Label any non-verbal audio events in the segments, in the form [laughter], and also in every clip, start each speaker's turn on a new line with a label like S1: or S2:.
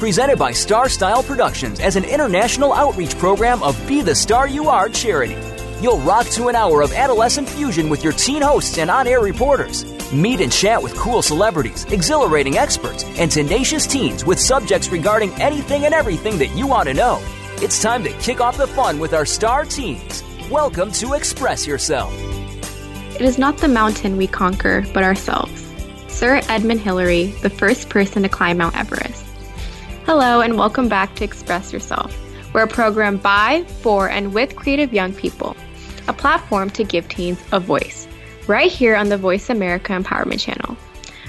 S1: Presented by Star Style Productions as an international outreach program of Be the Star You Are charity. You'll rock to an hour of adolescent fusion with your teen hosts and on air reporters. Meet and chat with cool celebrities, exhilarating experts, and tenacious teens with subjects regarding anything and everything that you want to know. It's time to kick off the fun with our star teens. Welcome to Express Yourself.
S2: It is not the mountain we conquer, but ourselves. Sir Edmund Hillary, the first person to climb Mount Everest. Hello, and welcome back to Express Yourself. We're a program by, for, and with creative young people, a platform to give teens a voice, right here on the Voice America Empowerment Channel.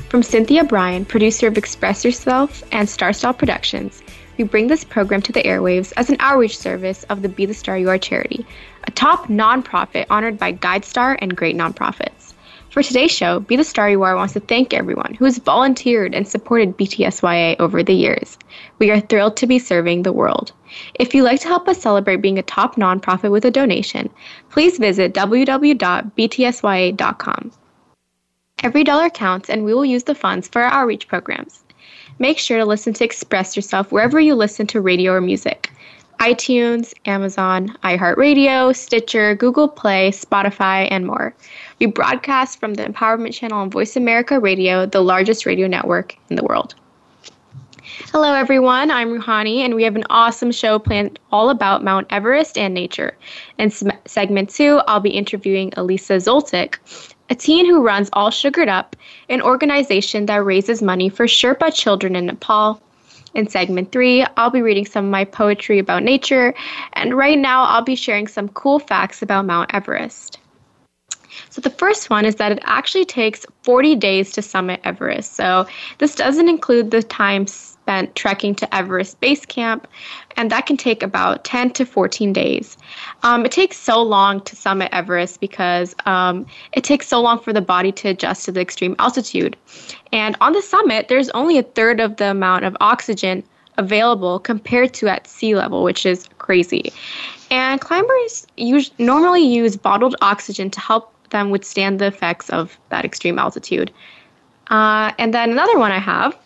S2: From Cynthia Bryan, producer of Express Yourself and Star Style Productions, we bring this program to the airwaves as an outreach service of the Be the Star You Are charity, a top nonprofit honored by GuideStar and great nonprofits. For today's show, Be the Star You Are wants to thank everyone who has volunteered and supported BTSYA over the years. We are thrilled to be serving the world. If you'd like to help us celebrate being a top nonprofit with a donation, please visit www.btsya.com. Every dollar counts, and we will use the funds for our outreach programs. Make sure to listen to Express Yourself wherever you listen to radio or music iTunes, Amazon, iHeartRadio, Stitcher, Google Play, Spotify, and more. We broadcast from the Empowerment Channel on Voice America Radio, the largest radio network in the world. Hello, everyone. I'm Ruhani, and we have an awesome show planned all about Mount Everest and nature. In segment two, I'll be interviewing Elisa Zoltik, a teen who runs All Sugared Up, an organization that raises money for Sherpa children in Nepal. In segment three, I'll be reading some of my poetry about nature, and right now I'll be sharing some cool facts about Mount Everest. So, the first one is that it actually takes 40 days to summit Everest. So, this doesn't include the time spent trekking to Everest Base Camp, and that can take about 10 to 14 days. Um, it takes so long to summit Everest because um, it takes so long for the body to adjust to the extreme altitude. And on the summit, there's only a third of the amount of oxygen available compared to at sea level, which is crazy. And climbers use, normally use bottled oxygen to help them withstand the effects of that extreme altitude. Uh, and then another one I have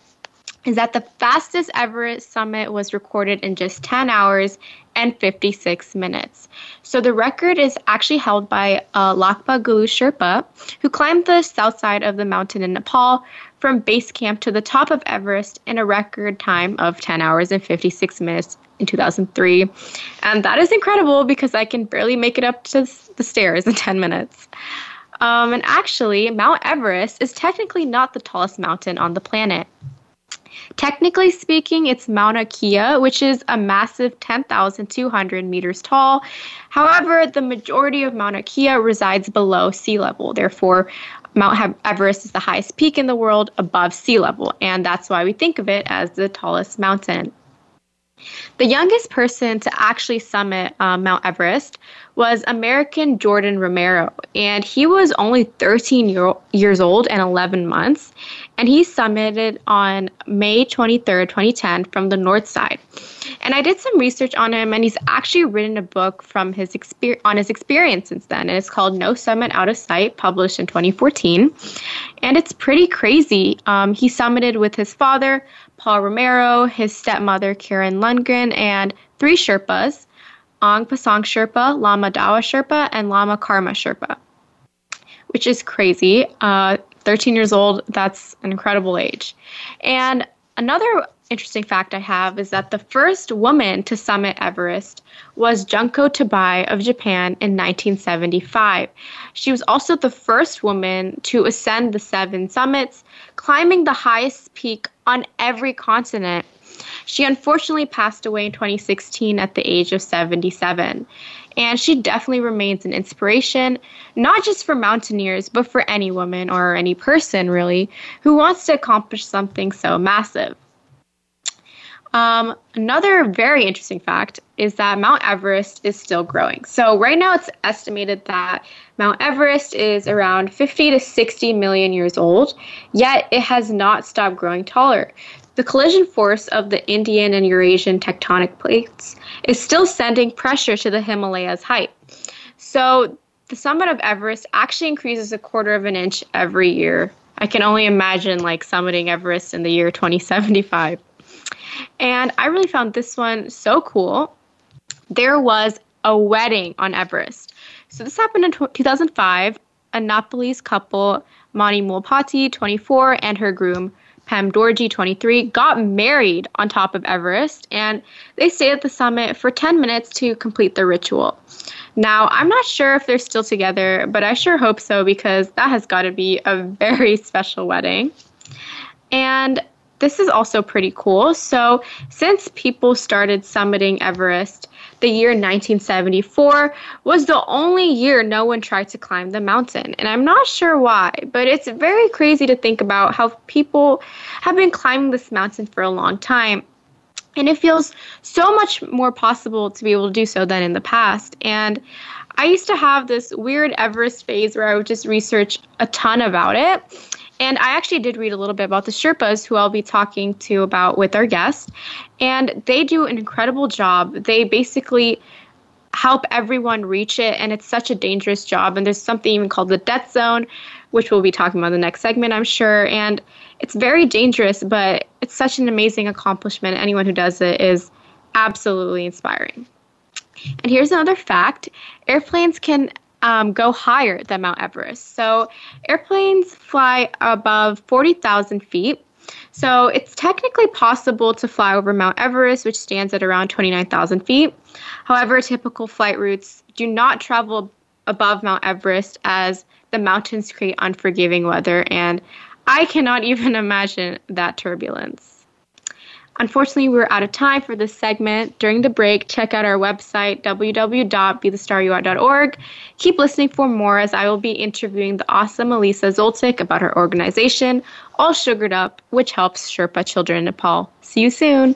S2: is that the fastest Everest summit was recorded in just 10 hours and 56 minutes. So the record is actually held by uh, Lakpa Gelu Sherpa, who climbed the south side of the mountain in Nepal from base camp to the top of Everest in a record time of 10 hours and 56 minutes in 2003. And that is incredible because I can barely make it up to the stairs in 10 minutes. Um, and actually, Mount Everest is technically not the tallest mountain on the planet. Technically speaking, it's Mauna Kea, which is a massive 10,200 meters tall. However, the majority of Mauna Kea resides below sea level. Therefore, Mount Everest is the highest peak in the world above sea level, and that's why we think of it as the tallest mountain. The youngest person to actually summit uh, Mount Everest was American Jordan Romero, and he was only 13 year, years old and 11 months, and he summited on May 23rd, 2010, from the north side. And I did some research on him, and he's actually written a book from his exper- on his experience since then, and it's called No Summit Out of Sight, published in 2014. And it's pretty crazy. Um, he summited with his father, Paul Romero, his stepmother, Karen Lundgren, and three Sherpas. Ang Pasang Sherpa, Lama Dawa Sherpa, and Lama Karma Sherpa, which is crazy. Uh, 13 years old, that's an incredible age. And another interesting fact I have is that the first woman to summit Everest was Junko Tabei of Japan in 1975. She was also the first woman to ascend the seven summits, climbing the highest peak on every continent she unfortunately passed away in 2016 at the age of 77. And she definitely remains an inspiration, not just for mountaineers, but for any woman or any person, really, who wants to accomplish something so massive. Um, another very interesting fact is that Mount Everest is still growing. So, right now it's estimated that Mount Everest is around 50 to 60 million years old, yet it has not stopped growing taller. The collision force of the Indian and Eurasian tectonic plates is still sending pressure to the Himalayas' height. So, the summit of Everest actually increases a quarter of an inch every year. I can only imagine like summiting Everest in the year 2075. And I really found this one so cool. There was a wedding on Everest. So this happened in 2005. A Nepalese couple, Mani Mulepati, 24, and her groom, Pem Dorji, 23, got married on top of Everest, and they stayed at the summit for 10 minutes to complete the ritual. Now, I'm not sure if they're still together, but I sure hope so because that has got to be a [laughs] very special wedding. And this is also pretty cool. So, since people started summiting Everest, the year 1974 was the only year no one tried to climb the mountain. And I'm not sure why, but it's very crazy to think about how people have been climbing this mountain for a long time. And it feels so much more possible to be able to do so than in the past. And I used to have this weird Everest phase where I would just research a ton about it. And I actually did read a little bit about the Sherpas, who I'll be talking to about with our guest. And they do an incredible job. They basically help everyone reach it, and it's such a dangerous job. And there's something even called the death zone, which we'll be talking about in the next segment, I'm sure. And it's very dangerous, but it's such an amazing accomplishment. Anyone who does it is absolutely inspiring. And here's another fact airplanes can um, go higher than Mount Everest. So airplanes fly above 40,000 feet. So it's technically possible to fly over Mount Everest, which stands at around 29,000 feet. However, typical flight routes do not travel above Mount Everest as the mountains create unforgiving weather, and I cannot [laughs] even imagine that turbulence. Unfortunately, we're out of time for this segment. During the break, check out our website, www.bethestaryouare.org. Keep listening for more as I will be interviewing the awesome Elisa Zoltik about her organization, All Sugared Up, which helps Sherpa children in Nepal. See you soon.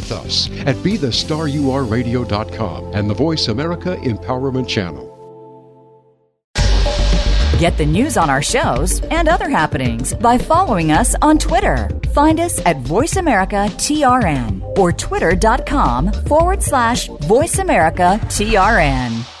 S3: us at BeTheStarYouAreRadio.com and the Voice America Empowerment Channel.
S4: Get the news on our shows and other happenings by following us on Twitter. Find us at VoiceAmericaTRN or twitter.com forward slash VoiceAmericaTRN.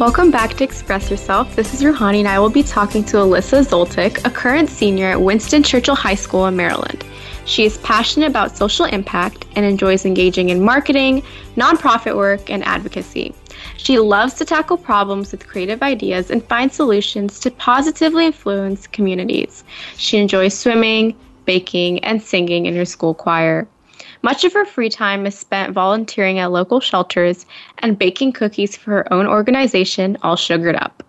S2: Welcome back to Express Yourself. This is Ruhani, and I will be talking to Alyssa Zoltik, a current senior at Winston Churchill High School in Maryland. She is passionate about social impact and enjoys engaging in marketing, nonprofit work, and advocacy. She loves to tackle problems with creative ideas and find solutions to positively influence communities. She enjoys swimming, baking, and singing in her school choir. Much of her free time is spent volunteering at local shelters and baking cookies for her own organization, All Sugared Up.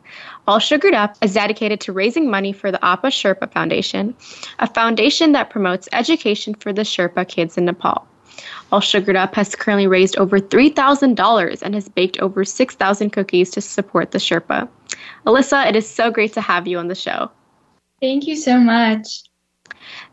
S2: All Sugared Up is dedicated to raising money for the Apa Sherpa Foundation, a foundation that promotes education for the Sherpa kids in Nepal. All Sugared Up has currently raised over $3,000 and has baked over 6,000 cookies to support the Sherpa. Alyssa, it is so great to have you on the show.
S5: Thank you so much.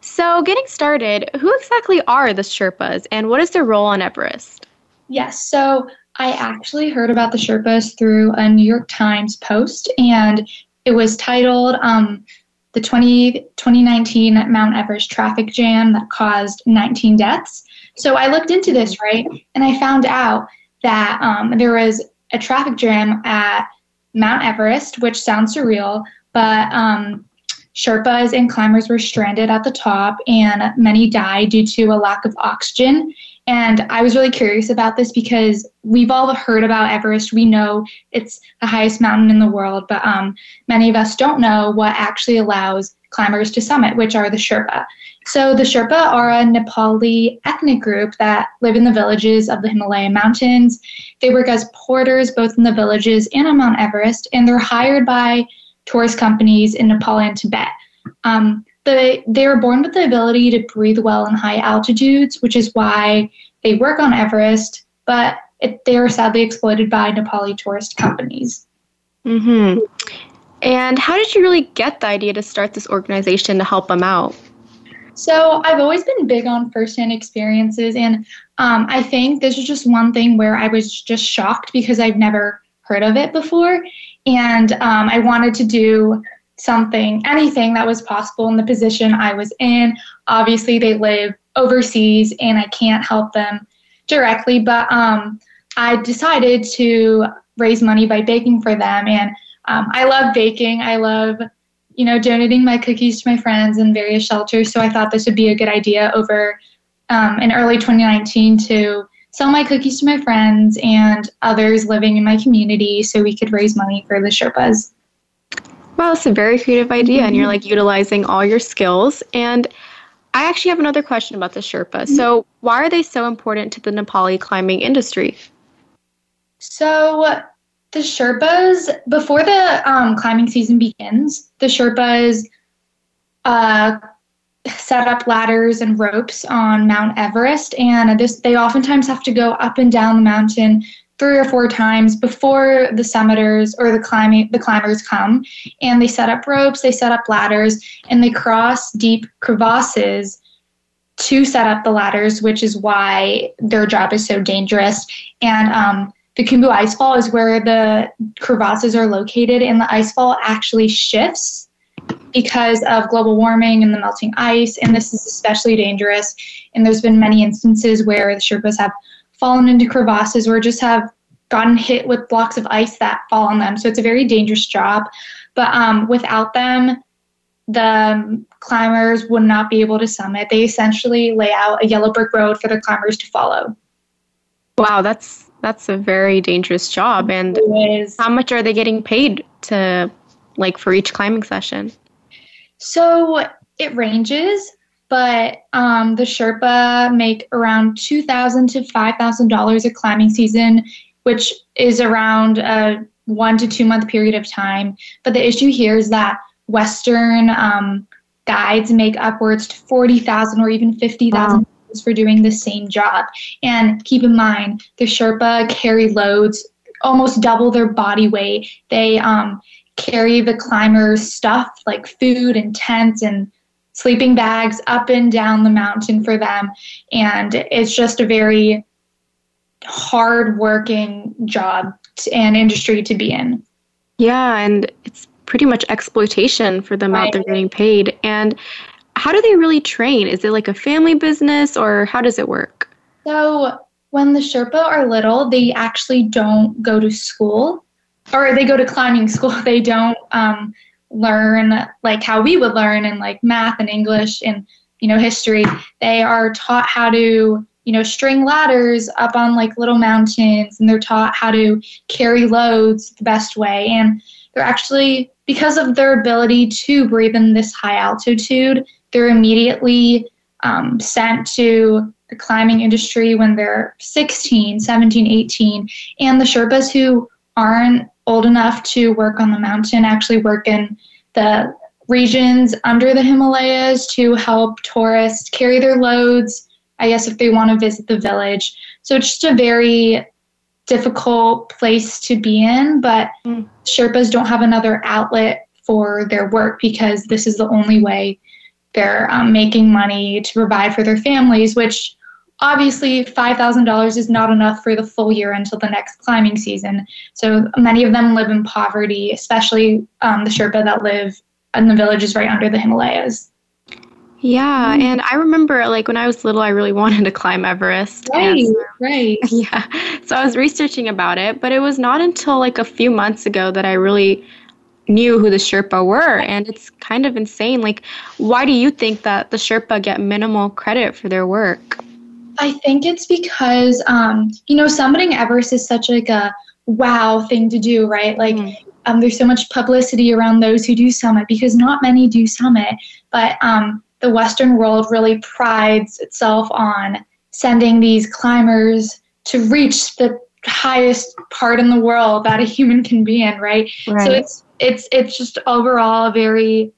S2: So, getting started, who exactly are the Sherpas and what is their role on Everest?
S5: Yes, so I actually heard about the Sherpas through a New York Times post, and it was titled um, The 20, 2019 Mount Everest Traffic Jam That Caused 19 Deaths. So, I looked into this, right, and I found out that um, there was a traffic jam at Mount Everest, which sounds surreal, but um, Sherpas and climbers were stranded at the top, and many died due to a lack of oxygen. And I was really curious about this because we've all heard about Everest. We know it's the highest mountain in the world, but um, many of us don't know what actually allows climbers to summit, which are the Sherpa. So the Sherpa are a Nepali ethnic group that live in the villages of the Himalayan mountains. They work as porters both in the villages and on Mount Everest, and they're hired by tourist companies in Nepal and Tibet. Um, the, they were born with the ability to breathe well in high altitudes, which is why they work on Everest, but it, they are sadly exploited by Nepali tourist companies.
S2: Mm-hmm. And how did you really get the idea to start this organization to help them out?
S5: So I've always been big on firsthand experiences, and um, I think this is just one thing where I was just shocked because I've never heard of it before, and um, I wanted to do something, anything that was possible in the position I was in. Obviously, they live overseas, and I can't help them directly, but um, I decided to raise money by baking for them, and um, I love baking. I love you know, donating my cookies to my friends in various shelters. So I thought this would be a good idea over um, in early 2019 to sell my cookies to my friends and others living in my community so we could raise money for the Sherpas.
S2: Wow, it's a very creative idea, mm-hmm. and you're like utilizing all your skills. And I actually have another question about the Sherpa. Mm-hmm. So, why are they so important to the Nepali climbing industry?
S5: So, the Sherpas, before the um, climbing season begins, the Sherpas uh, set up ladders and ropes on Mount Everest, and this they oftentimes have to go up and down the mountain three or four times before the summiters or the climbing the climbers come. And they set up ropes, they set up ladders, and they cross deep crevasses to set up the ladders, which is why their job is so dangerous. And um, the Khumbu Icefall is where the crevasses are located, and the icefall actually shifts because of global warming and the melting ice, and this is especially dangerous. And there's been many instances where the Sherpas have fallen into crevasses or just have gotten hit with blocks of ice that fall on them. So it's a very dangerous job. But um, without them, the climbers would not be able to summit. They essentially lay out a yellow brick road for the climbers to follow.
S2: Wow, that's that's a very dangerous job. And how much are they getting paid to like for each climbing session?
S5: So it ranges, but um, the Sherpa make around two thousand to five thousand dollars a climbing season, which is around a one to two month period of time. But the issue here is that Western um, guides make upwards to forty thousand or even fifty thousand wow. for doing the same job. And keep in mind, the Sherpa carry loads almost double their body weight. They um, carry the climbers' stuff like food and tents and sleeping bags up and down the mountain for them. And it's just a very hard working job and industry to be in.
S2: Yeah, and it's pretty much exploitation for the amount right. they're getting paid. And how do they really train? Is it like a family business or how does it work?
S5: So, when the Sherpa are little, they actually don't go to school or they go to climbing school. [laughs] They don't um, learn like how we would learn in like math and English and you know history. They are taught how to you know string ladders up on like little mountains, and they're taught how to carry loads the best way. And they're actually because of their ability to breathe in this high altitude, they're immediately um, sent to the climbing industry when they're 16, 17, 18, and the Sherpas who aren't old enough to work on the mountain actually work in the regions under the Himalayas to help tourists carry their loads, I guess, if they want to visit the village. So it's just a very difficult place to be in, but mm. Sherpas don't have another outlet for their work because this is the only way they're um, making money to provide for their families, which obviously $5,000 is not enough for the full year until the next climbing season. So many of them live in poverty, especially um, the Sherpa that live in the villages right under the Himalayas.
S2: Yeah, and I remember like when I was little, I really [laughs] wanted to climb Everest.
S5: Right, right. [laughs]
S2: Yeah, so I was researching about it, but it was not until like a few months ago that I really knew who the Sherpa were, and it's kind of insane. Like, why do you think that the Sherpa get minimal credit for their work?
S5: I think it's because, um, you know, summiting Everest is such like a wow thing to do, right? Like, mm. um, there's so much publicity around those who do summit because not many do summit, but um, the Western world really prides itself on sending these climbers to reach the highest part in the world that a human can be in, right? right. So it's it's it's just overall a very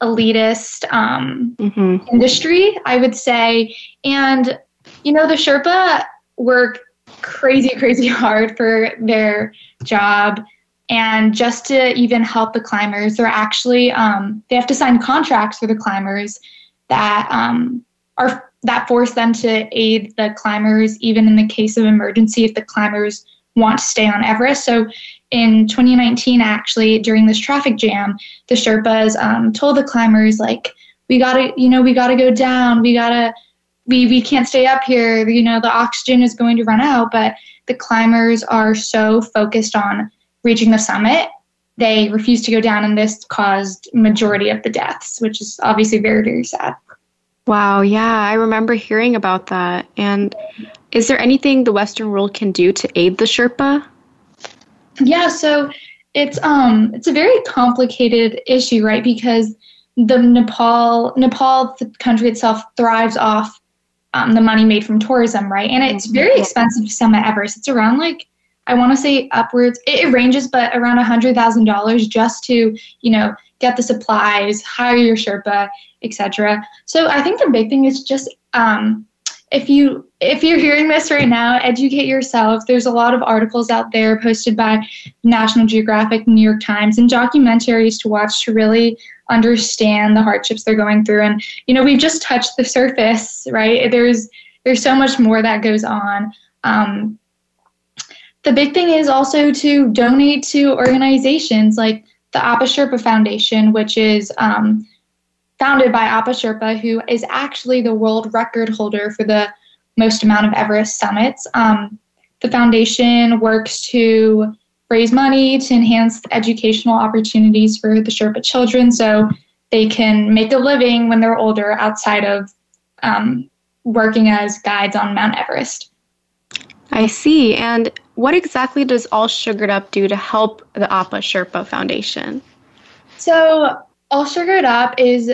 S5: elitist um, mm-hmm. industry, I would say, and you know, the Sherpa work crazy, crazy hard for their job. And just to even help the climbers, they're actually um, they have to sign contracts for the climbers that um, are that force them to aid the climbers, even in the case of emergency, if the climbers want to stay on Everest. So in 2019, actually, during this traffic jam, the Sherpas um, told the climbers like, "We gotta, you know, we gotta go down. We gotta we, we can't stay up here, you know, the oxygen is going to run out, but the climbers are so focused on reaching the summit, they refuse to go down, and this caused majority of the deaths, which is obviously very, very sad.
S2: Wow, yeah, I remember hearing about that. And is there anything the Western world can do to aid the Sherpa?
S5: Yeah, so it's um it's a very complicated issue, right? Because the Nepal Nepal the country itself thrives off um, the money made from tourism, right? And it's very expensive to summit Everest. It's around like I want to say upwards. It, it ranges, but around a hundred thousand dollars just to you know get the supplies, hire your Sherpa, etc. So I think the big thing is just um, if you if you're hearing this right now, educate yourself. There's a lot of articles out there posted by National Geographic, New York Times, and documentaries to watch to really understand the hardships they're going through. And you know, we've just touched the surface, right? There's there's so much more that goes on. Um, the big thing is also to donate to organizations like the Apa Sherpa Foundation, which is um, founded by Apa Sherpa, who is actually the world record holder for the most amount of Everest summits. Um, the foundation works to raise money to enhance educational opportunities for the Sherpa children so they can make a living when they're older outside of um, working as guides on Mount Everest.
S2: I see. And what exactly does All Sugared Up do to help the Apa Sherpa Foundation?
S5: So, All Sugared Up is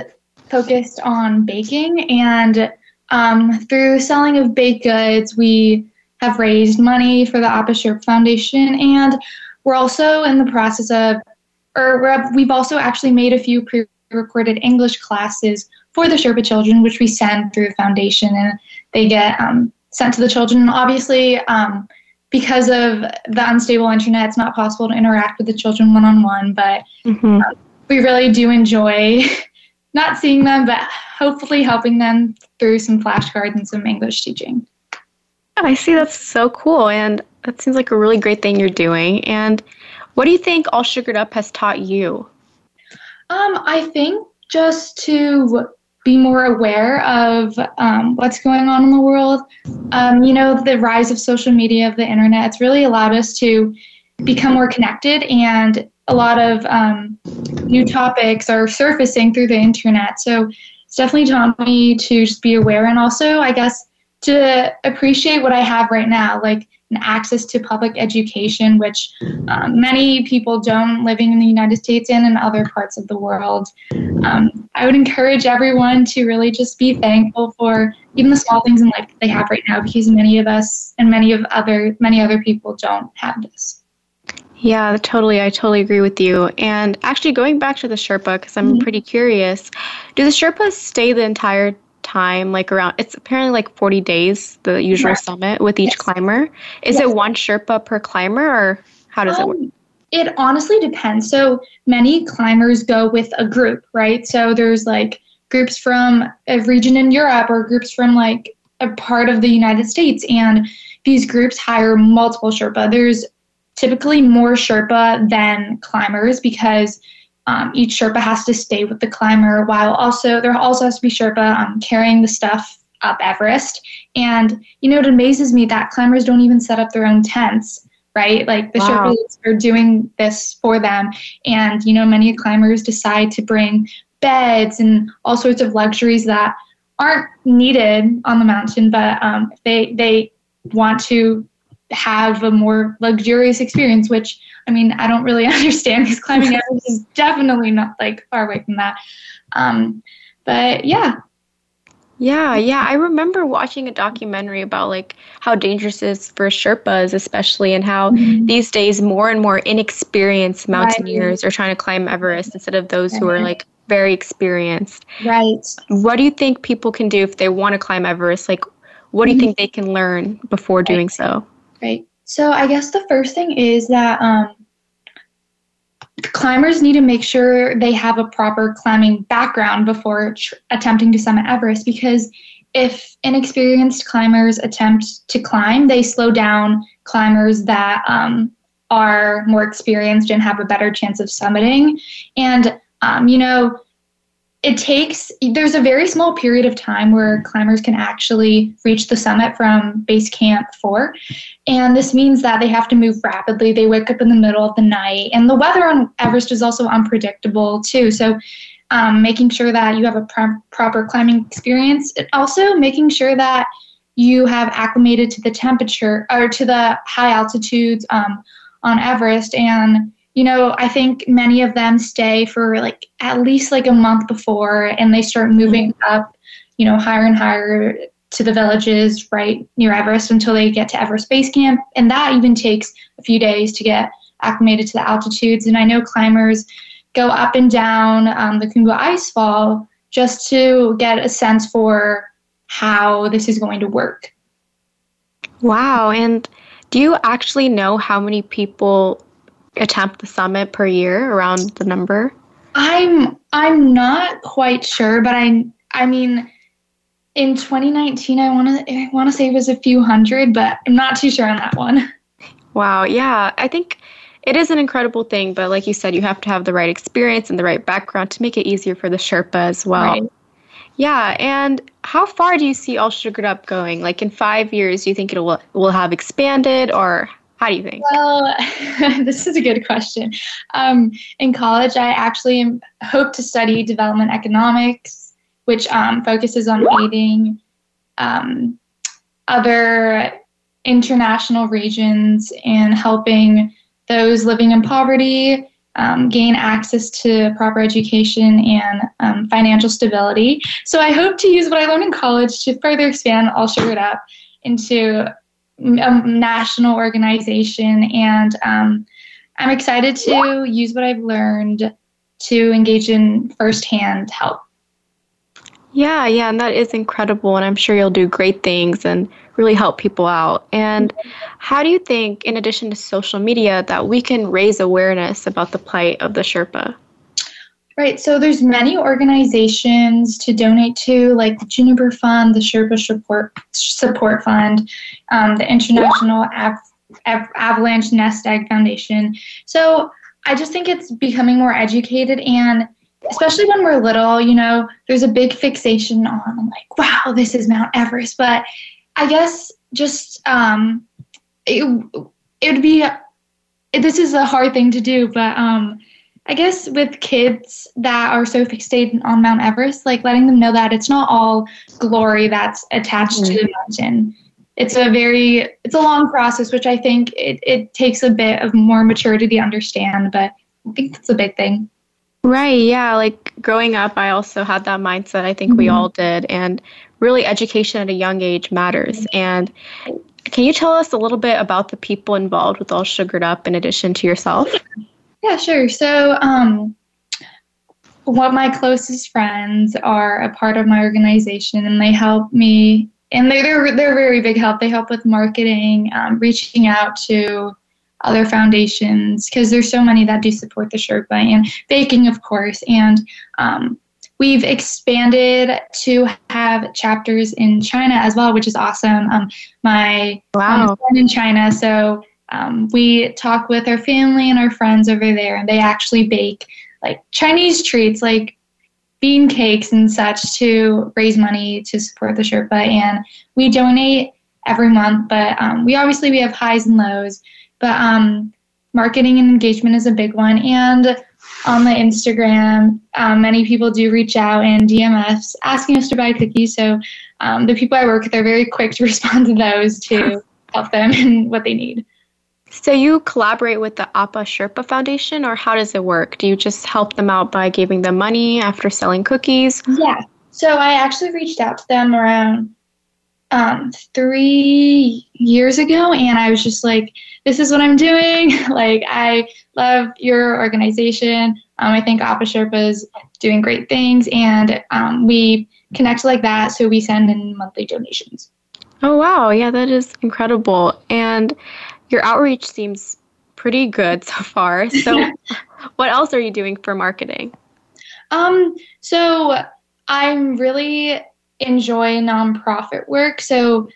S5: focused on baking, and um, through selling of baked goods, we have raised money for the Apa Sherpa Foundation, and we're also in the process of, or we've also actually made a few pre recorded English classes for the Sherpa children, which we send through the foundation and they get um, sent to the children. Obviously, um, because of the unstable internet, it's not possible to interact with the children one on one, but mm-hmm. uh, we really do enjoy not seeing them, but hopefully helping them through some flashcards and some English teaching.
S2: I see. That's so cool. And that seems like a really great thing you're doing. And what do you think All Sugared Up has taught you?
S5: Um, I think just to be more aware of um, what's going on in the world. Um, you know, the rise of social media, of the internet, it's really allowed us to become more connected and a lot of um, new topics are surfacing through the internet. So it's definitely taught me to just be aware and also, I guess, to appreciate what I have right now, like an access to public education, which um, many people don't living in the United States and in other parts of the world. Um, I would encourage everyone to really just be thankful for even the small things in life that they have right now, because many of us and many of other many other people don't have this.
S2: Yeah, totally. I totally agree with you. And actually, going back to the Sherpa, because I'm mm-hmm. pretty curious, do the Sherpas stay the entire time, like around, it's apparently like 40 days, the usual summit with each yes. climber? Is yes. it one Sherpa per climber, or how does um, it work?
S5: It honestly depends. So many climbers go with a group, right? So there's like groups from a region in Europe or groups from like a part of the United States. And these groups hire multiple Sherpa. There's typically more Sherpa than climbers because um, each Sherpa has to stay with the climber while also there also has to be Sherpa um, carrying the stuff up Everest. And you know, it amazes me that climbers don't even set up their own tents, right? Like the wow. Sherpas are doing this for them. And you know, many climbers decide to bring beds and all sorts of luxuries that aren't needed on the mountain, but um, they they want to have a more luxurious experience, which I mean, I don't really [laughs] understand because climbing [laughs] Everest is definitely not like far away from that. Um, but yeah.
S2: Yeah, yeah. I remember watching a documentary about like how dangerous it is for Sherpas, especially, and how mm-hmm. these days more and more inexperienced mountaineers right. are trying to climb Everest instead of those who are like very experienced.
S5: Right.
S2: What do you think people can do if they want to climb Everest? Like, what do you mm-hmm. think they can learn before right. doing so?
S5: Right. So I guess the first thing is that um, climbers need to make sure they have a proper climbing background before tr- attempting to summit Everest because if inexperienced climbers attempt to climb, they slow down climbers that um, are more experienced and have a better chance of summiting. And, um, you know, it takes there's a very small period of time where climbers can actually reach the summit from base camp 4 and this means that they have to move rapidly. They wake up in the middle of the night. And the weather on everest is also unpredictable too. So um, making sure that you have a pro- proper climbing experience and also making sure that you have acclimated to the temperature or to the high altitudes um, on everest. And you know, I think many of them stay for like at least like a month before and they start moving mm-hmm. up, you know, higher and higher to the villages right near Everest until they get to Everest Base Camp. And that even takes a few days to get acclimated to the altitudes. And I know climbers go up and down um, the Khumbu Icefall just to get a sense for how this is going to work.
S2: Wow. And do you actually know how many people attempt the summit per year around the number?
S5: I'm I'm not quite sure, but I I mean in 2019 I want to I want to say it was a few hundred, but I'm not too sure on that one. [laughs]
S2: Wow, yeah. I think it is an incredible thing, but like you said, you have to have the right experience and the right background to make it easier for the Sherpa as well. Right. Yeah, and how far do you see All Sugared Up going? Like in five years, do you think it will will have expanded, or how do you think?
S5: Well, [laughs] this is a good question. Um, in college, I actually hope to study development economics, which um, focuses on aiding um, other international regions and helping those living in poverty um, gain access to proper education and um, financial stability. So I hope to use what I learned in college to further expand I'll All Sugared Up into a national organization, and um, I'm excited to use what I've learned to engage in firsthand help.
S2: Yeah, yeah, and that is incredible, and I'm sure you'll do great things and really help people out. And how do you think, in addition to social media, that we can raise awareness about the plight of the Sherpa?
S5: Right. So there's many organizations to donate to, like the Juniper Fund, the Sherpa Support Support Fund, um, the International Av- Av- Avalanche Nest Egg Foundation. So I just think it's becoming more educated and especially when we're little, you know, there's a big fixation on like, wow, this is Mount Everest. But I guess just um, it, it would be this is a hard thing to do, but um, I guess with kids that are so fixated on Mount Everest, like letting them know that it's not all glory that's attached mm-hmm. to the mountain. It's a very it's a long process, which I think it, it takes a bit of more maturity to understand, but I think that's a big thing.
S2: Right, yeah. Like growing up, I also had that mindset. I think mm-hmm. we all did. And really, education at a young age matters. Mm-hmm. And can you tell us a little bit about the people involved with All Sugared Up in addition to yourself?
S5: Yeah, sure. So, um, of my closest friends are a part of my organization, and they help me. And they're they're, they're very big help. They help with marketing, um, reaching out to other foundations because there's so many that do support the Sherpa and baking, of course. And um, we've expanded to have chapters in China as well, which is awesome. Um, my wow. um, in China, so um, we talk with our family and our friends over there, and they actually bake like Chinese treats, like bean cakes and such, to raise money to support the Sherpa. And we donate every month, but um, we obviously we have highs and lows. But um, marketing and engagement is a big one, and on the Instagram, um, many people do reach out and DM us asking us to buy cookies. So um, the people I work with are very quick to [laughs] respond to those to [laughs] help them and what they need.
S2: So you collaborate with the Apa Sherpa Foundation, or how does it work? Do you just help them out by giving them money after selling cookies?
S5: Yeah. So I actually reached out to them around um, three years ago, and I was just like, "This is what I'm doing. [laughs] like, I love your organization. Um, I think Apa Sherpa is doing great things, and um, we connect like that. So we send in monthly donations."
S2: Oh wow! Yeah, that is incredible. And your outreach seems pretty good so far. So, [laughs] what else are you doing for marketing?
S5: Um, so I'm really enjoy nonprofit work. So,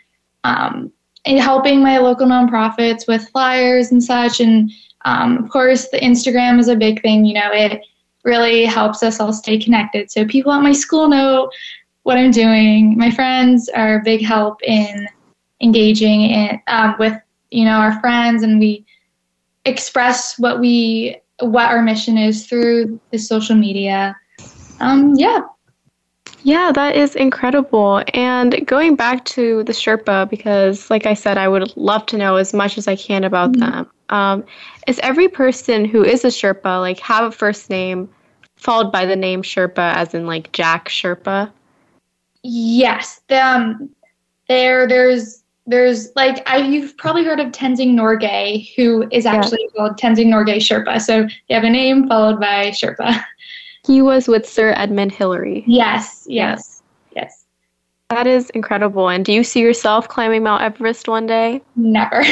S5: um, helping my local nonprofits with flyers and such. And um, of course, the Instagram is a big thing. You know, it really helps us all stay connected. So people at my school know what I'm doing. My friends are a big help in engaging in, um, with you know our friends and we express what we what our mission is through the social media um yeah
S2: yeah, that is incredible. And going back to the Sherpa, because like I said, I would love to know as much as I can about mm-hmm. them. Um, is every person who is a Sherpa like have a first name followed by the name Sherpa, as in like Jack Sherpa?
S5: Yes. Um, there, there's there's like I you've probably heard of Tenzing Norgay, who is actually yeah. called Tenzing Norgay Sherpa. So you have a name followed by Sherpa. [laughs]
S2: He was with Sir Edmund Hillary.
S5: Yes, yes, yes.
S2: That is incredible. And do you see yourself climbing Mount Everest one day?
S5: Never.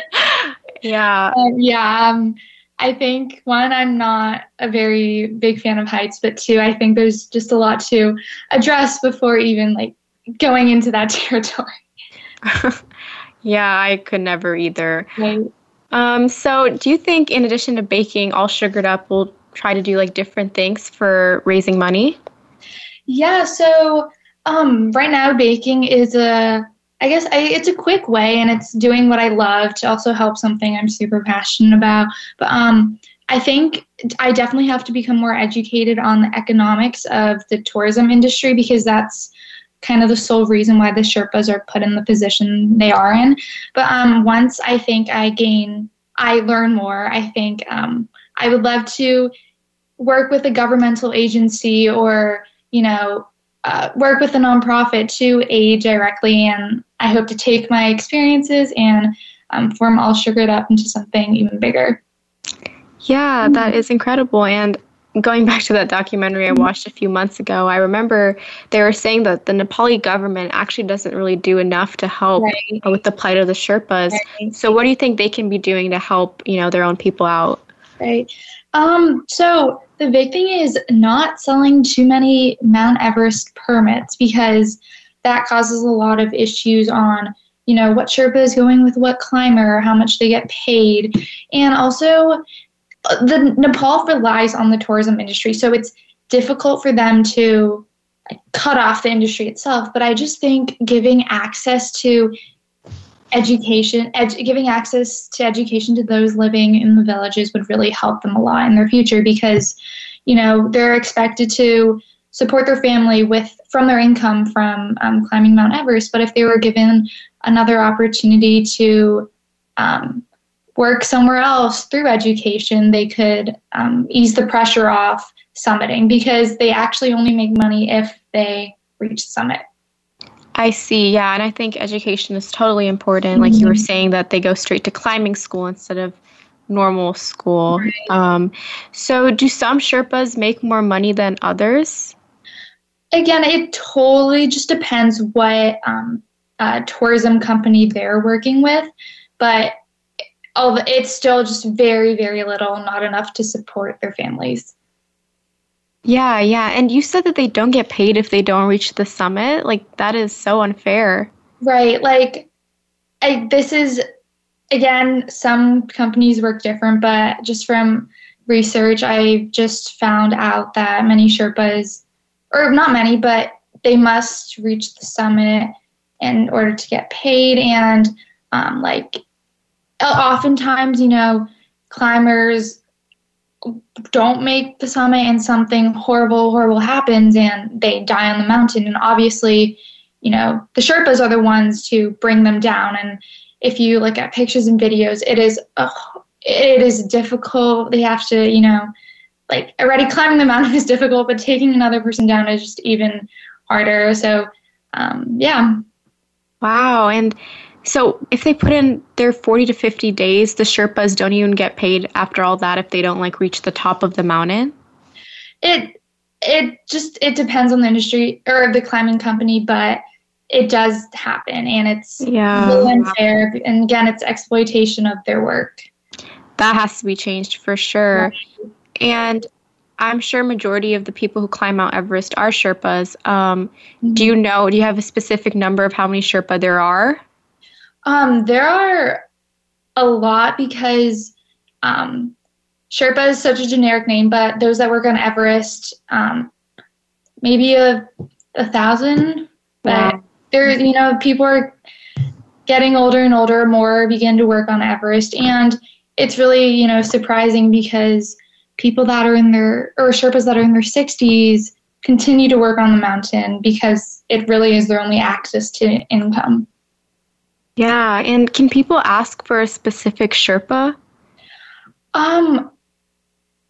S5: [laughs]
S2: yeah.
S5: Um, yeah. Um, I think one, I'm not a very big fan of heights, but two, I think there's just a lot to address before even like going into that [laughs] territory. [laughs]
S2: yeah, I could never either. Right. Um, so, do you think, in addition to baking all sugared up, we'll try to do like different things for raising money?
S5: Yeah. So, um, right now, baking is a I guess I, it's a quick way, and it's doing what I love to also help something I'm super passionate about. But um, I think I definitely have to become more educated on the economics of the tourism industry because that's kind of the sole reason why the Sherpas are put in the position they are in. But um, once I think I gain, I learn more, I think um, I would love to work with a governmental agency or, you know, uh, work with a nonprofit to aid directly. And I hope to take my experiences and um, form All Sugared Up into something even bigger.
S2: Yeah, that is incredible. And going back to that documentary I watched a few months ago, I remember they were saying that the Nepali government actually doesn't really do enough to help right. with the plight of the Sherpas. Right. So, what do you think they can be doing to help, you know, their own people out?
S5: Right. Um, so the big thing is not selling too many Mount Everest permits because that causes a lot of issues on you know what Sherpa is going with what climber, how much they get paid, and also the Nepal relies on the tourism industry, so it's difficult for them to cut off the industry itself. But I just think giving access to education, edu- giving access to education to those living in the villages would really help them a lot in their future because, you know, they're expected to support their family with from their income from um, climbing Mount Everest. But if they were given another opportunity to um, work somewhere else through education, they could um, ease the pressure off summiting because they actually only make money if they reach the summit.
S2: I see, yeah, and I think education is totally important. Like you were saying, that they go straight to climbing school instead of normal school.
S5: Right.
S2: Um, so, do some Sherpas make more money than others?
S5: Again, it totally just depends what um, uh, tourism company they're working with, but although it's still just very, very little, not enough to support their families.
S2: Yeah, yeah. And you said that they don't get paid if they don't reach the summit. Like, that is so unfair.
S5: Right. Like, I, this is, again, some companies work different, but just from research, I just found out that many Sherpas, or not many, but they must reach the summit in order to get paid. And, um, like, oftentimes, you know, climbers don't make the summit and something horrible, horrible happens and they die on the mountain. And obviously, you know, the Sherpas are the ones to bring them down. And if you look at pictures and videos, it is it is difficult. They have to, you know, like already climbing the mountain [laughs] is difficult, but taking another person down is just even harder. So, um, yeah.
S2: Wow. And so if they put in their 40 to 50 days, the Sherpas don't even get paid after all that if they don't like reach the top of the mountain?
S5: It it just it depends on the industry or the climbing company, but it does happen and it's
S2: Yeah.
S5: unfair and again it's exploitation of their work.
S2: That has to be changed for sure. And I'm sure majority of the people who climb Mount Everest are Sherpas. Um, Do you know? Do you have a specific number of how many Sherpa there are?
S5: Um, there are a lot because um, Sherpa is such a generic name, but those that work on Everest, um, maybe a, a thousand. But
S2: Wow.
S5: there, you know, people are getting older and older, more begin to work on Everest, and it's really, you know, surprising because people that are in their or Sherpas that are in their 60s continue to work on the mountain because it really is their only access to income.
S2: Yeah. And can people ask for a specific Sherpa?
S5: Um,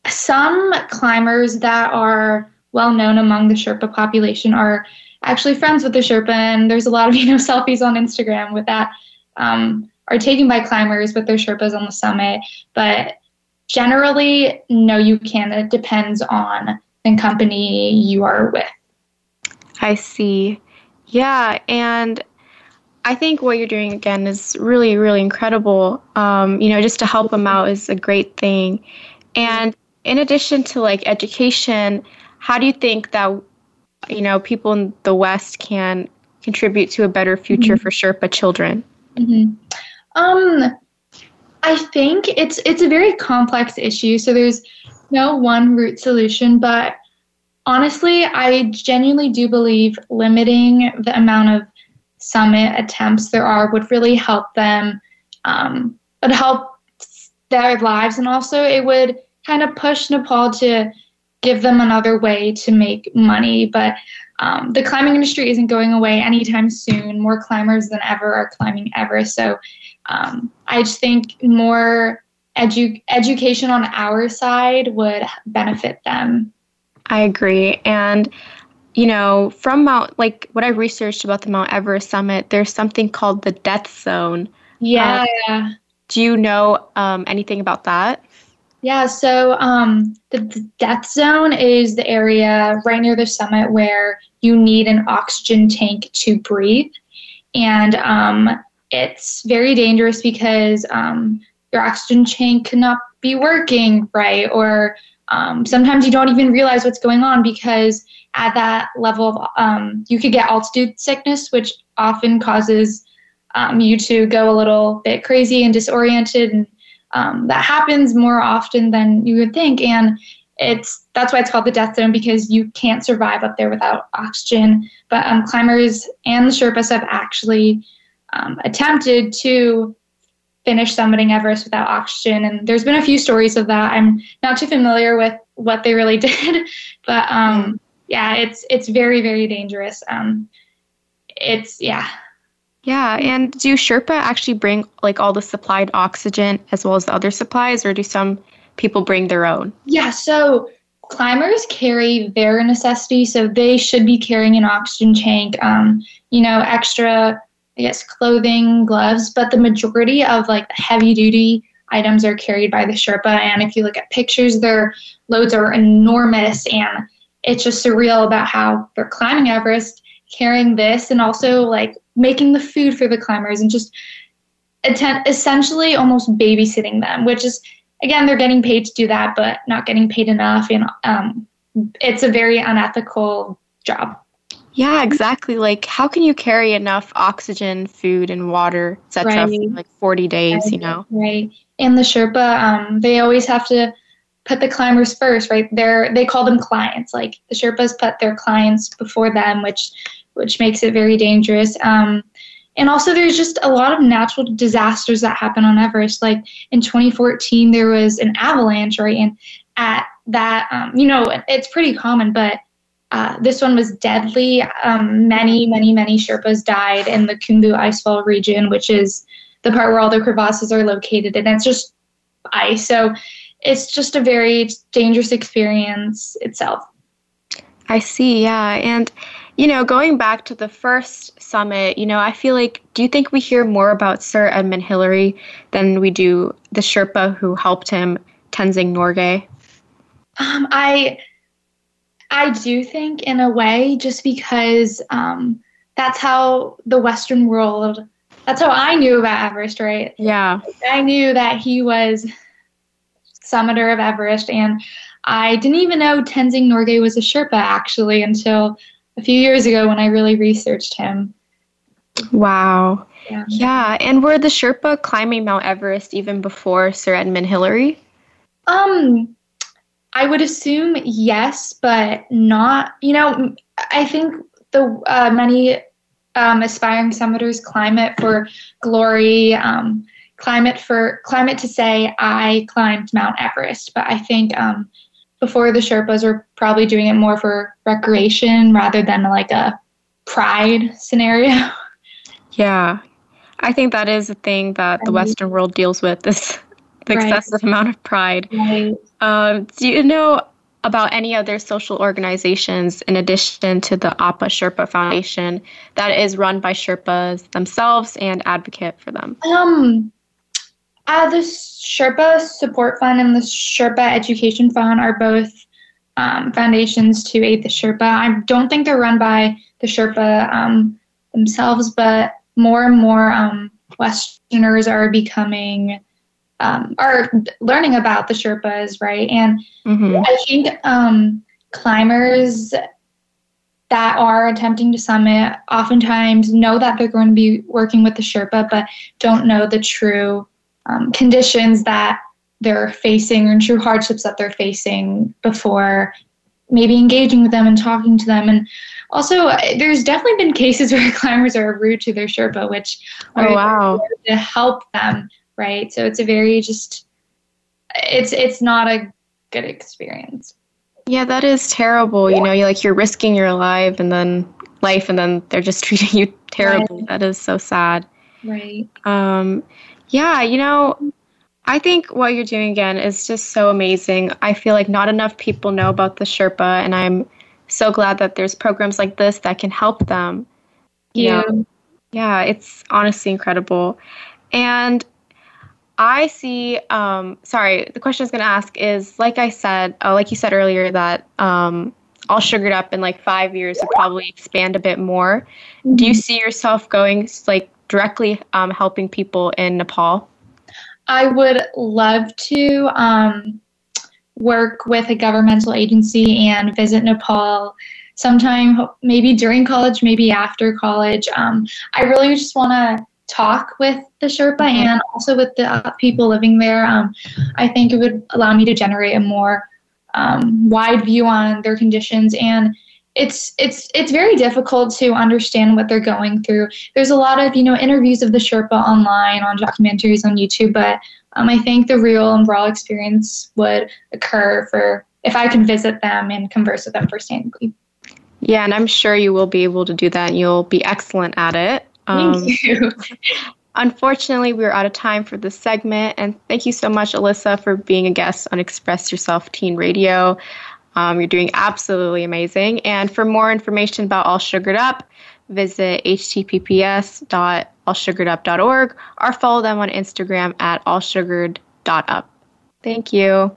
S5: some climbers that are well known among the Sherpa population are actually friends with the Sherpa, and there's a lot of [laughs] you know selfies on Instagram with that um, are taken by climbers with their Sherpas on the summit. But generally, no, you can. It depends on the company you are with.
S2: I see. Yeah, and I think what you're doing again is really, really incredible. Um, you know, just to help them out is a great thing. And in addition to like education, how do you think that you know people in the West can contribute to a better future for Sherpa children?
S5: hmm Um, I think it's it's a very complex issue. So there's no one root solution, but honestly, I genuinely do believe limiting the amount of summit attempts there are would really help them. Um, would help their lives, and also it would kind of push Nepal to give them another way to make money. But um, the climbing industry isn't going away anytime soon. More climbers than ever are climbing ever So um, I just think more edu- education on our side would benefit them.
S2: I agree. And, you know, from Mount, like what I researched about the Mount Everest summit, there's something called the death zone.
S5: Yeah.
S2: Do you know um, anything about that?
S5: Yeah, so um, the, the death zone is the area right near the summit where you need an oxygen tank to breathe. And um, it's very dangerous because um, your oxygen tank cannot be working right, or um, sometimes you don't even realize what's going on because at that level of, um, you could get altitude sickness, which often causes um, you to go a little bit crazy and disoriented. And um, that happens more often than you would think. And it's that's why it's called the death zone because you can't survive up there without oxygen. But um, climbers and the sherpas have actually um, attempted to finish summiting Everest without oxygen. And there's been a few stories of that. I'm not too familiar with what they really [laughs] did, but um, yeah, it's it's very very dangerous. Um, it's yeah.
S2: Yeah, and do Sherpa actually bring like all the supplied oxygen as well as the other supplies, or do some people bring their own?
S5: Yeah, so climbers carry their necessities, so they should be carrying an oxygen tank, um, you know, extra, I guess, clothing, gloves, but the majority of like heavy duty items are carried by the Sherpa. And if you look at pictures, their loads are enormous, and it's just surreal about how they're climbing Everest, carrying this, and also like making the food for the climbers, and just essentially almost babysitting them, which is again, they're getting paid to do that, but not getting paid enough. And um, it's a very unethical job.
S2: Yeah, exactly. Like, how can you carry enough oxygen, food, and water, etc., right. for like 40 days,
S5: right.
S2: you know?
S5: Right. And the Sherpa, um, they always have to put the climbers first, right? They're, they call them clients. Like, the Sherpas put their clients before them, which which makes it very dangerous. Um, and also, there's just a lot of natural disasters that happen on Everest. Like in 2014, there was an avalanche, right? And at that, um, you know, it's pretty common, but uh, this one was deadly. Um, many, many, many Sherpas died in the Khumbu Icefall region, which is the part where all the crevasses are located, and it's just ice. So it's just a very dangerous experience itself.
S2: I see, yeah. And you know, going back to the first summit, you know, I feel like, do you think we hear more about Sir Edmund Hillary than we do the Sherpa who helped him, Tenzing Norgay?
S5: Um, I, I do think, in a way, just because um, that's how the Western world, that's how I knew about Everest, right?
S2: Yeah.
S5: I knew that he was summiter of Everest, and I didn't even know Tenzing Norgay was a Sherpa actually until a few years ago when I really researched him.
S2: Wow. Yeah. yeah. And were the Sherpa climbing Mount Everest even before Sir Edmund Hillary?
S5: Um, I would assume yes, but not. You know, I think the uh, many um, aspiring summiters climb it for glory, um, climb it for climate to say I climbed Mount Everest. But I think um, before the Sherpas were probably doing it more for recreation rather than like a pride scenario. [laughs]
S2: Yeah. I think that is a thing that the Western world deals with is the right. excessive amount of pride.
S5: Right.
S2: Um, do you know about any other social organizations in addition to the Apa Sherpa Foundation that is run by Sherpas themselves and advocate for them?
S5: Um, uh, the Sherpa Support Fund and the Sherpa Education Fund are both um, foundations to aid the Sherpa. I don't think they're run by the Sherpa um, themselves, but more and more um, Westerners are becoming um, are learning about the Sherpas, right? And mm-hmm. I think um, climbers that are attempting to summit oftentimes know that they're going to be working with the Sherpa, but don't know the true um, conditions that they're facing or true hardships that they're facing before maybe engaging with them and talking to them. And also, there's definitely been cases [laughs] where climbers are rude to their Sherpa, which
S2: oh, wow.
S5: to help them, right? So it's a very just, it's it's not a good experience.
S2: Yeah, that is terrible. You know, you like you're risking your life and then life, and then they're just [laughs] treating you terribly. Right. That is so sad.
S5: Right.
S2: Um, yeah, you know, I think what you're doing again is just so amazing. I feel like not enough people know about the Sherpa, and I'm so glad that there's programs like this that can help them.
S5: Yeah.
S2: yeah, it's honestly incredible. And I see, um, sorry, the question I was going to ask is like I said, uh, like you said earlier, that um, all sugared up in like five years would probably expand a bit more. Mm-hmm. Do you mm-hmm. see yourself going like directly um, helping people in Nepal?
S5: I would love to um, work with a governmental agency and visit Nepal sometime, maybe during college, maybe after college. Um, I really just want to talk with the Sherpa mm-hmm. and also with the uh, people living there. Um, I think it would allow me to generate a more um, wide view on their conditions and it's it's it's very difficult to understand what they're going through. There's a lot of you know interviews of the Sherpa online on documentaries on YouTube, but um, I think the real and raw experience would occur for if I can visit them and converse with them firsthand.
S2: Yeah, and I'm sure you will be able to do that. and You'll be excellent at it.
S5: Um, Thank you. [laughs]
S2: Unfortunately, we're out of time for this segment, and thank you so much, Alyssa, for being a guest on Express Yourself Teen Radio. Um, you're doing absolutely amazing. And for more information about All Sugared Up, visit https.allsugaredup.org or follow them on Instagram at allsugared.up. Thank you.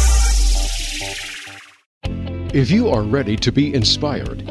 S3: If you are ready to be inspired,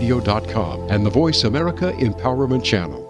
S3: BeTheStarYouAreRadio.com and the Voice America Empowerment Channel.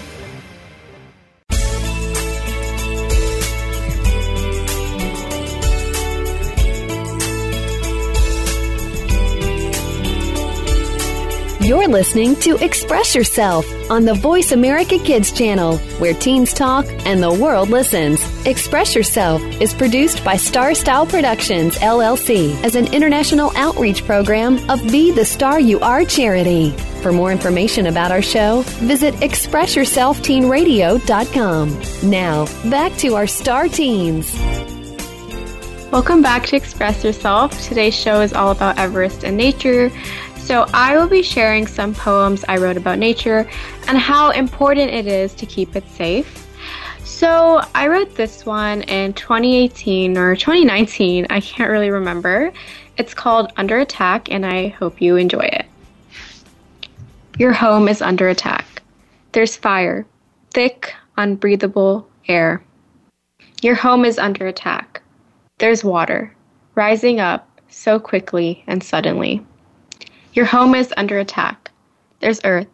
S6: You're listening to Express Yourself on the Voice America Kids channel, where teens talk and the world listens. Express Yourself is produced by Star Style Productions, LLC, as an international outreach program of Be the Star You Are charity. For more information about our show, visit ExpressYourselfTeenRadio.com. Now, back to our star teens.
S2: Welcome back to Express Yourself. Today's show is all about Everest and nature. So, I will be sharing some poems I wrote about nature and how important it is to keep it safe. So, I wrote this one in 2018 or 2019, I can't really remember. It's called Under Attack, and I hope you enjoy it. Your home is under attack. There's fire, thick, unbreathable air. Your home is under attack. There's water, rising up so quickly and suddenly. Your home is under attack. There's earth,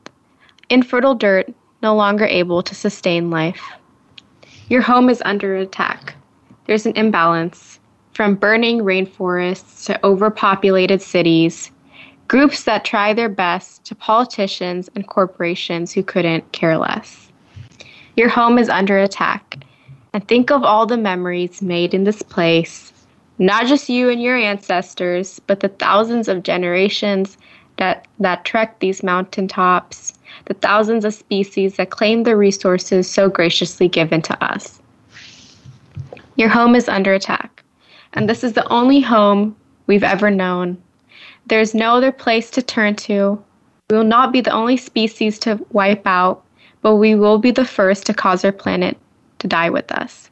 S2: infertile dirt, no longer able to sustain life. Your home is under attack. There's an imbalance from burning rainforests to overpopulated cities, groups that try their best to politicians and corporations who couldn't care less. Your home is under attack. And think of all the memories made in this place, not just you and your ancestors, but the thousands of generations that, that trek these mountain tops, the thousands of species that claim the resources so graciously given to us. Your home is under attack, and this is the only home we've ever known. There's no other place to turn to. We will not be the only species to wipe out, but we will be the first to cause our planet to die with us.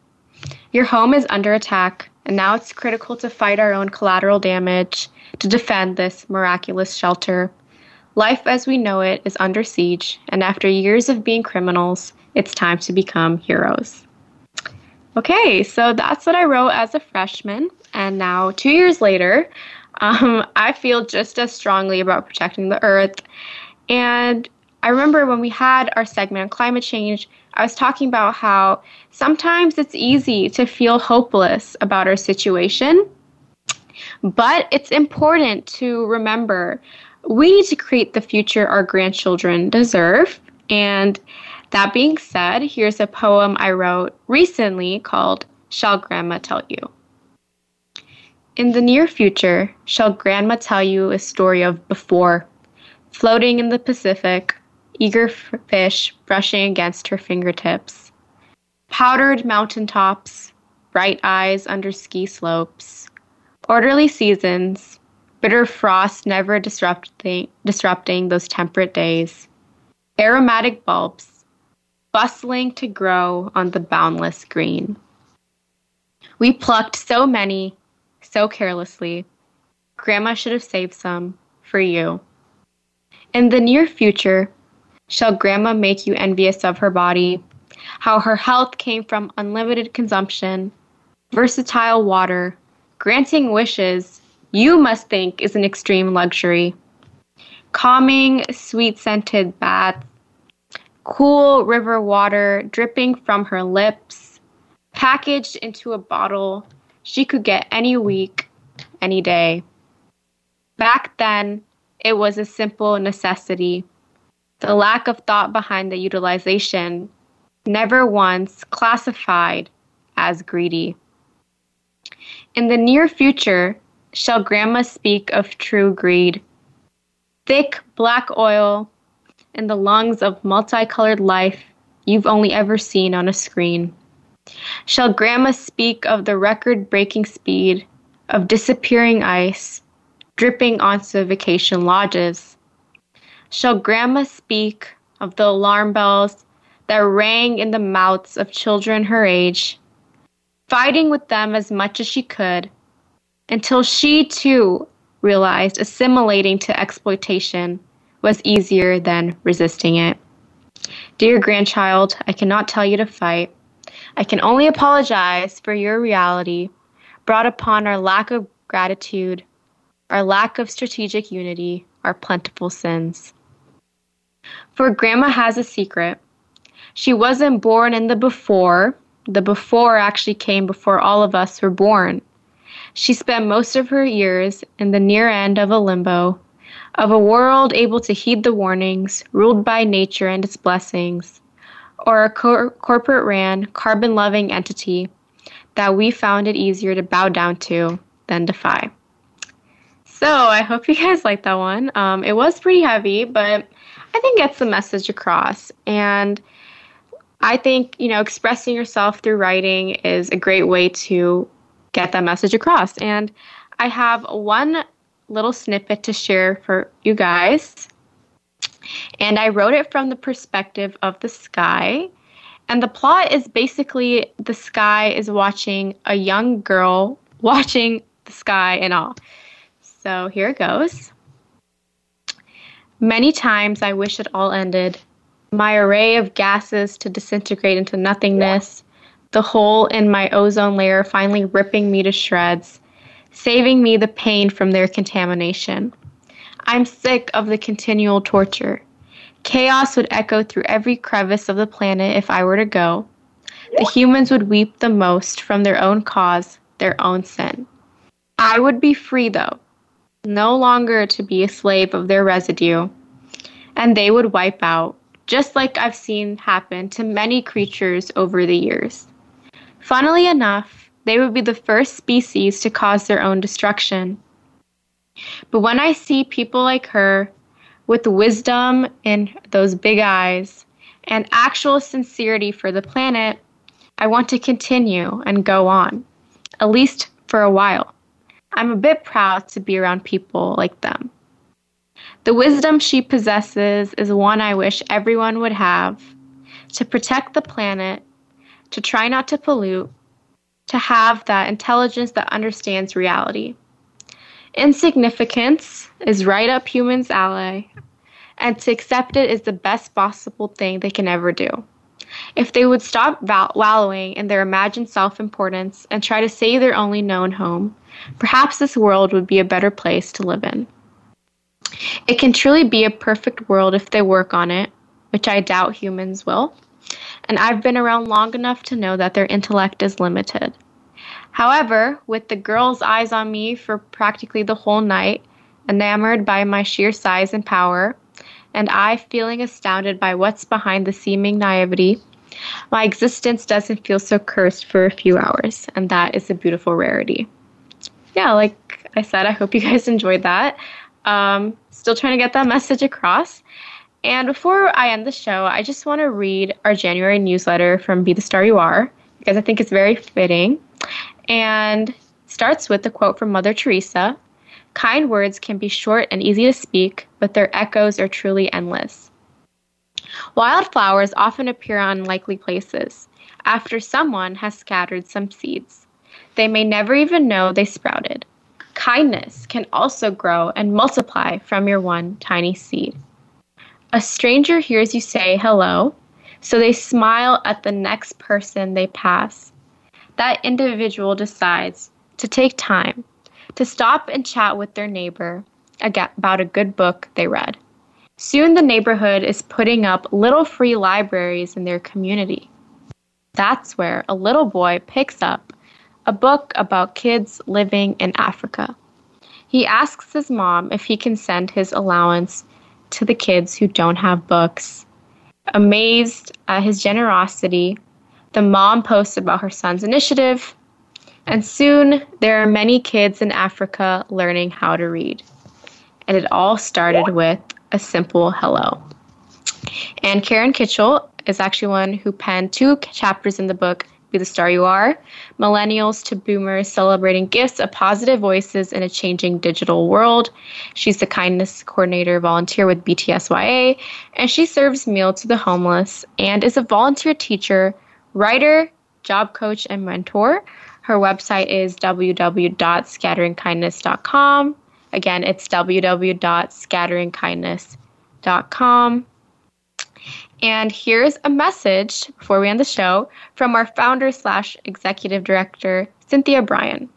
S2: Your home is under attack. And now it's critical to fight our own collateral damage to defend this miraculous shelter. Life as we know it is under siege, and after years of being criminals, it's time to become heroes. Okay, so that's what I wrote as a freshman, and now two years later, [laughs] um, I feel just as strongly about protecting the earth. And I remember when we had our segment on climate change, I was talking about how sometimes it's easy to feel hopeless about our situation, but it's important to remember we need to create the future our grandchildren deserve. And that being said, here's a poem I wrote recently called Shall Grandma Tell You? In the near future, shall Grandma tell you a story of before, floating in the Pacific, eager fish brushing against her fingertips, powdered mountain tops, bright eyes under ski slopes, orderly seasons, bitter frost never disrupting, disrupting those temperate days, aromatic bulbs, bustling to grow on the boundless green. We plucked so many so carelessly. Grandma should have saved some for you. In the near future, shall Grandma make you envious of her body, how her health came from unlimited consumption, versatile water, granting wishes you must think is an extreme luxury, calming, sweet scented baths, cool river water dripping from her lips, packaged into a bottle she could get any week, any day. Back then, it was a simple necessity. The lack of thought behind the utilization, never once classified as greedy. In the near future, shall Grandma speak of true greed? Thick black oil in the lungs of multicolored life you've only ever seen on a screen. Shall Grandma speak of the record breaking speed of disappearing ice dripping onto vacation lodges? Shall Grandma speak of the alarm bells that rang in the mouths of children her age, fighting with them as much as she could, until she too realized assimilating to exploitation was easier than resisting it? Dear grandchild, I cannot tell you to fight. I can only apologize for your reality brought upon our lack of gratitude, our lack of strategic unity, our plentiful sins. For Grandma has a secret. She wasn't born in the before. The before actually came before all of us were born. She spent most of her years in the near end of a limbo, of a world able to heed the warnings, ruled by nature and its blessings, or a cor- corporate ran, carbon loving entity that we found it easier to bow down to than defy. So I hope you guys liked that one. Um, it was pretty heavy, but I think gets the message across. And I think, you know, expressing yourself through writing is a great way to get that message across. And I have one little snippet to share for you guys. And I wrote it from the perspective of the sky. And the plot is basically the sky is watching a young girl [laughs] watching the sky in awe. So here it goes. Many times I wish it all ended. My array of gases to disintegrate into nothingness, the hole in my ozone layer finally ripping me to shreds, saving me the pain from their contamination. I'm sick of the continual torture. Chaos would echo through every crevice of the planet if I were to go. The humans would weep the most from their own cause, their own sin. I would be free, though, no longer to be a slave of their residue. And they would wipe out, just like I've seen happen to many creatures over the years. Funnily enough, they would be the first species to cause their own destruction. But when I see people like her, with wisdom in those big eyes and actual sincerity for the planet, I want to continue and go on, at least for a while. I'm a bit proud to be around people like them. The wisdom she possesses is one I wish everyone would have to protect the planet, to try not to pollute, to have that intelligence that understands reality. Insignificance is right up humans' alley, and to accept it is the best possible thing they can ever do. If they would stop wallowing in their imagined self importance and try to save their only known home, perhaps this world would be a better place to live in. It can truly be a perfect world if they work on it, which I doubt humans will. And I've been around long enough to know that their intellect is limited. However, with the girls' eyes on me for practically the whole night, enamored by my sheer size and power, and I feeling astounded by what's behind the seeming naivety, my existence doesn't feel so cursed for a few hours, and that is a beautiful rarity. Yeah, like I said, I hope you guys [laughs] enjoyed that. Um, still trying to get that message across. And before I end the show, I just want to read our January newsletter from Be the Star You Are because I think it's very fitting and starts with a quote from Mother Teresa Kind words can be short and easy to speak, but their echoes are truly endless. Wildflowers often appear on likely places after someone has scattered some seeds. They may never even know they sprouted. Kindness can also grow and multiply from your one tiny seed. A stranger hears you say hello, so they smile at the next person they pass that individual decides to take time to stop and chat with their neighbor about a good book they read. Soon the neighborhood is putting up little free libraries in their community. That's where a little boy picks up a book about kids living in Africa. He asks his mom if he can send his allowance to the kids who don't have books. Amazed at his generosity, the mom posts about her son's initiative, and soon there are many kids in Africa learning how to read. And it all started with a simple hello. And Karen Kitchell is actually one who penned two chapters in the book Be the Star You Are Millennials to Boomers Celebrating Gifts of Positive Voices in a Changing Digital World. She's the kindness coordinator volunteer with BTSYA, and she serves meals to the homeless and is a volunteer teacher writer, job coach, and mentor. Her website is www.scatteringkindness.com. Again, it's www.scatteringkindness.com. And here's a message before we end the show from our founder slash executive director, Cynthia Bryan.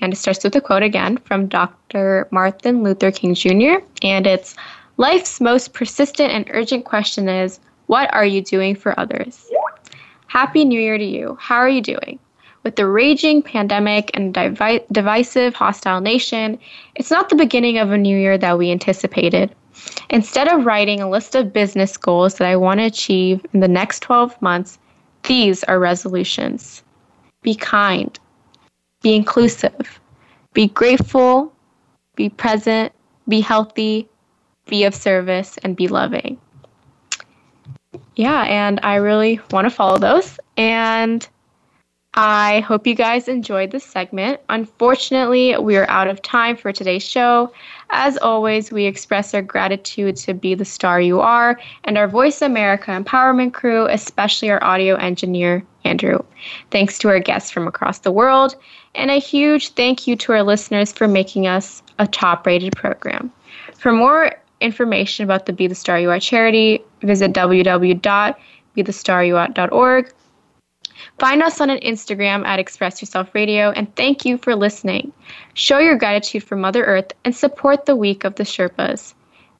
S2: And it starts with a quote again from Dr. Martin Luther King Jr. And it's Life's most persistent and urgent question is, What are you doing for others? Happy New Year to you. How are you doing? With the raging pandemic and divi- divisive, hostile nation, it's not the beginning of a new year that we anticipated. Instead of writing a list of business goals that I want to achieve in the next 12 months, these are resolutions. Be kind, be inclusive, be grateful, be present, be healthy, be of service, and be loving. Yeah, and I really want to follow those. And I hope you guys enjoyed this segment. Unfortunately, we are out of time for today's show. As always, we express our gratitude to Be the Star You Are and our Voice America Empowerment crew, especially our audio engineer, Andrew. Thanks to our guests from across the world, and a huge thank you to our listeners for making us a top rated program. For more information about the Be the Star You Are charity, visit www.bethestaryouare.org. Find us on an Instagram at Express Yourself Radio, and thank you for listening. Show your gratitude for Mother Earth and support the week of the Sherpas.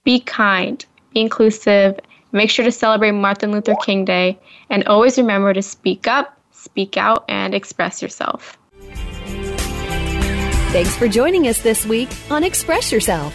S2: Be kind, be inclusive, make sure to celebrate Martin Luther King Day, and always remember to speak up, speak out, and express yourself.
S6: Thanks for joining us this week on Express Yourself,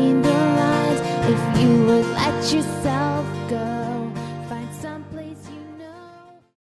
S7: the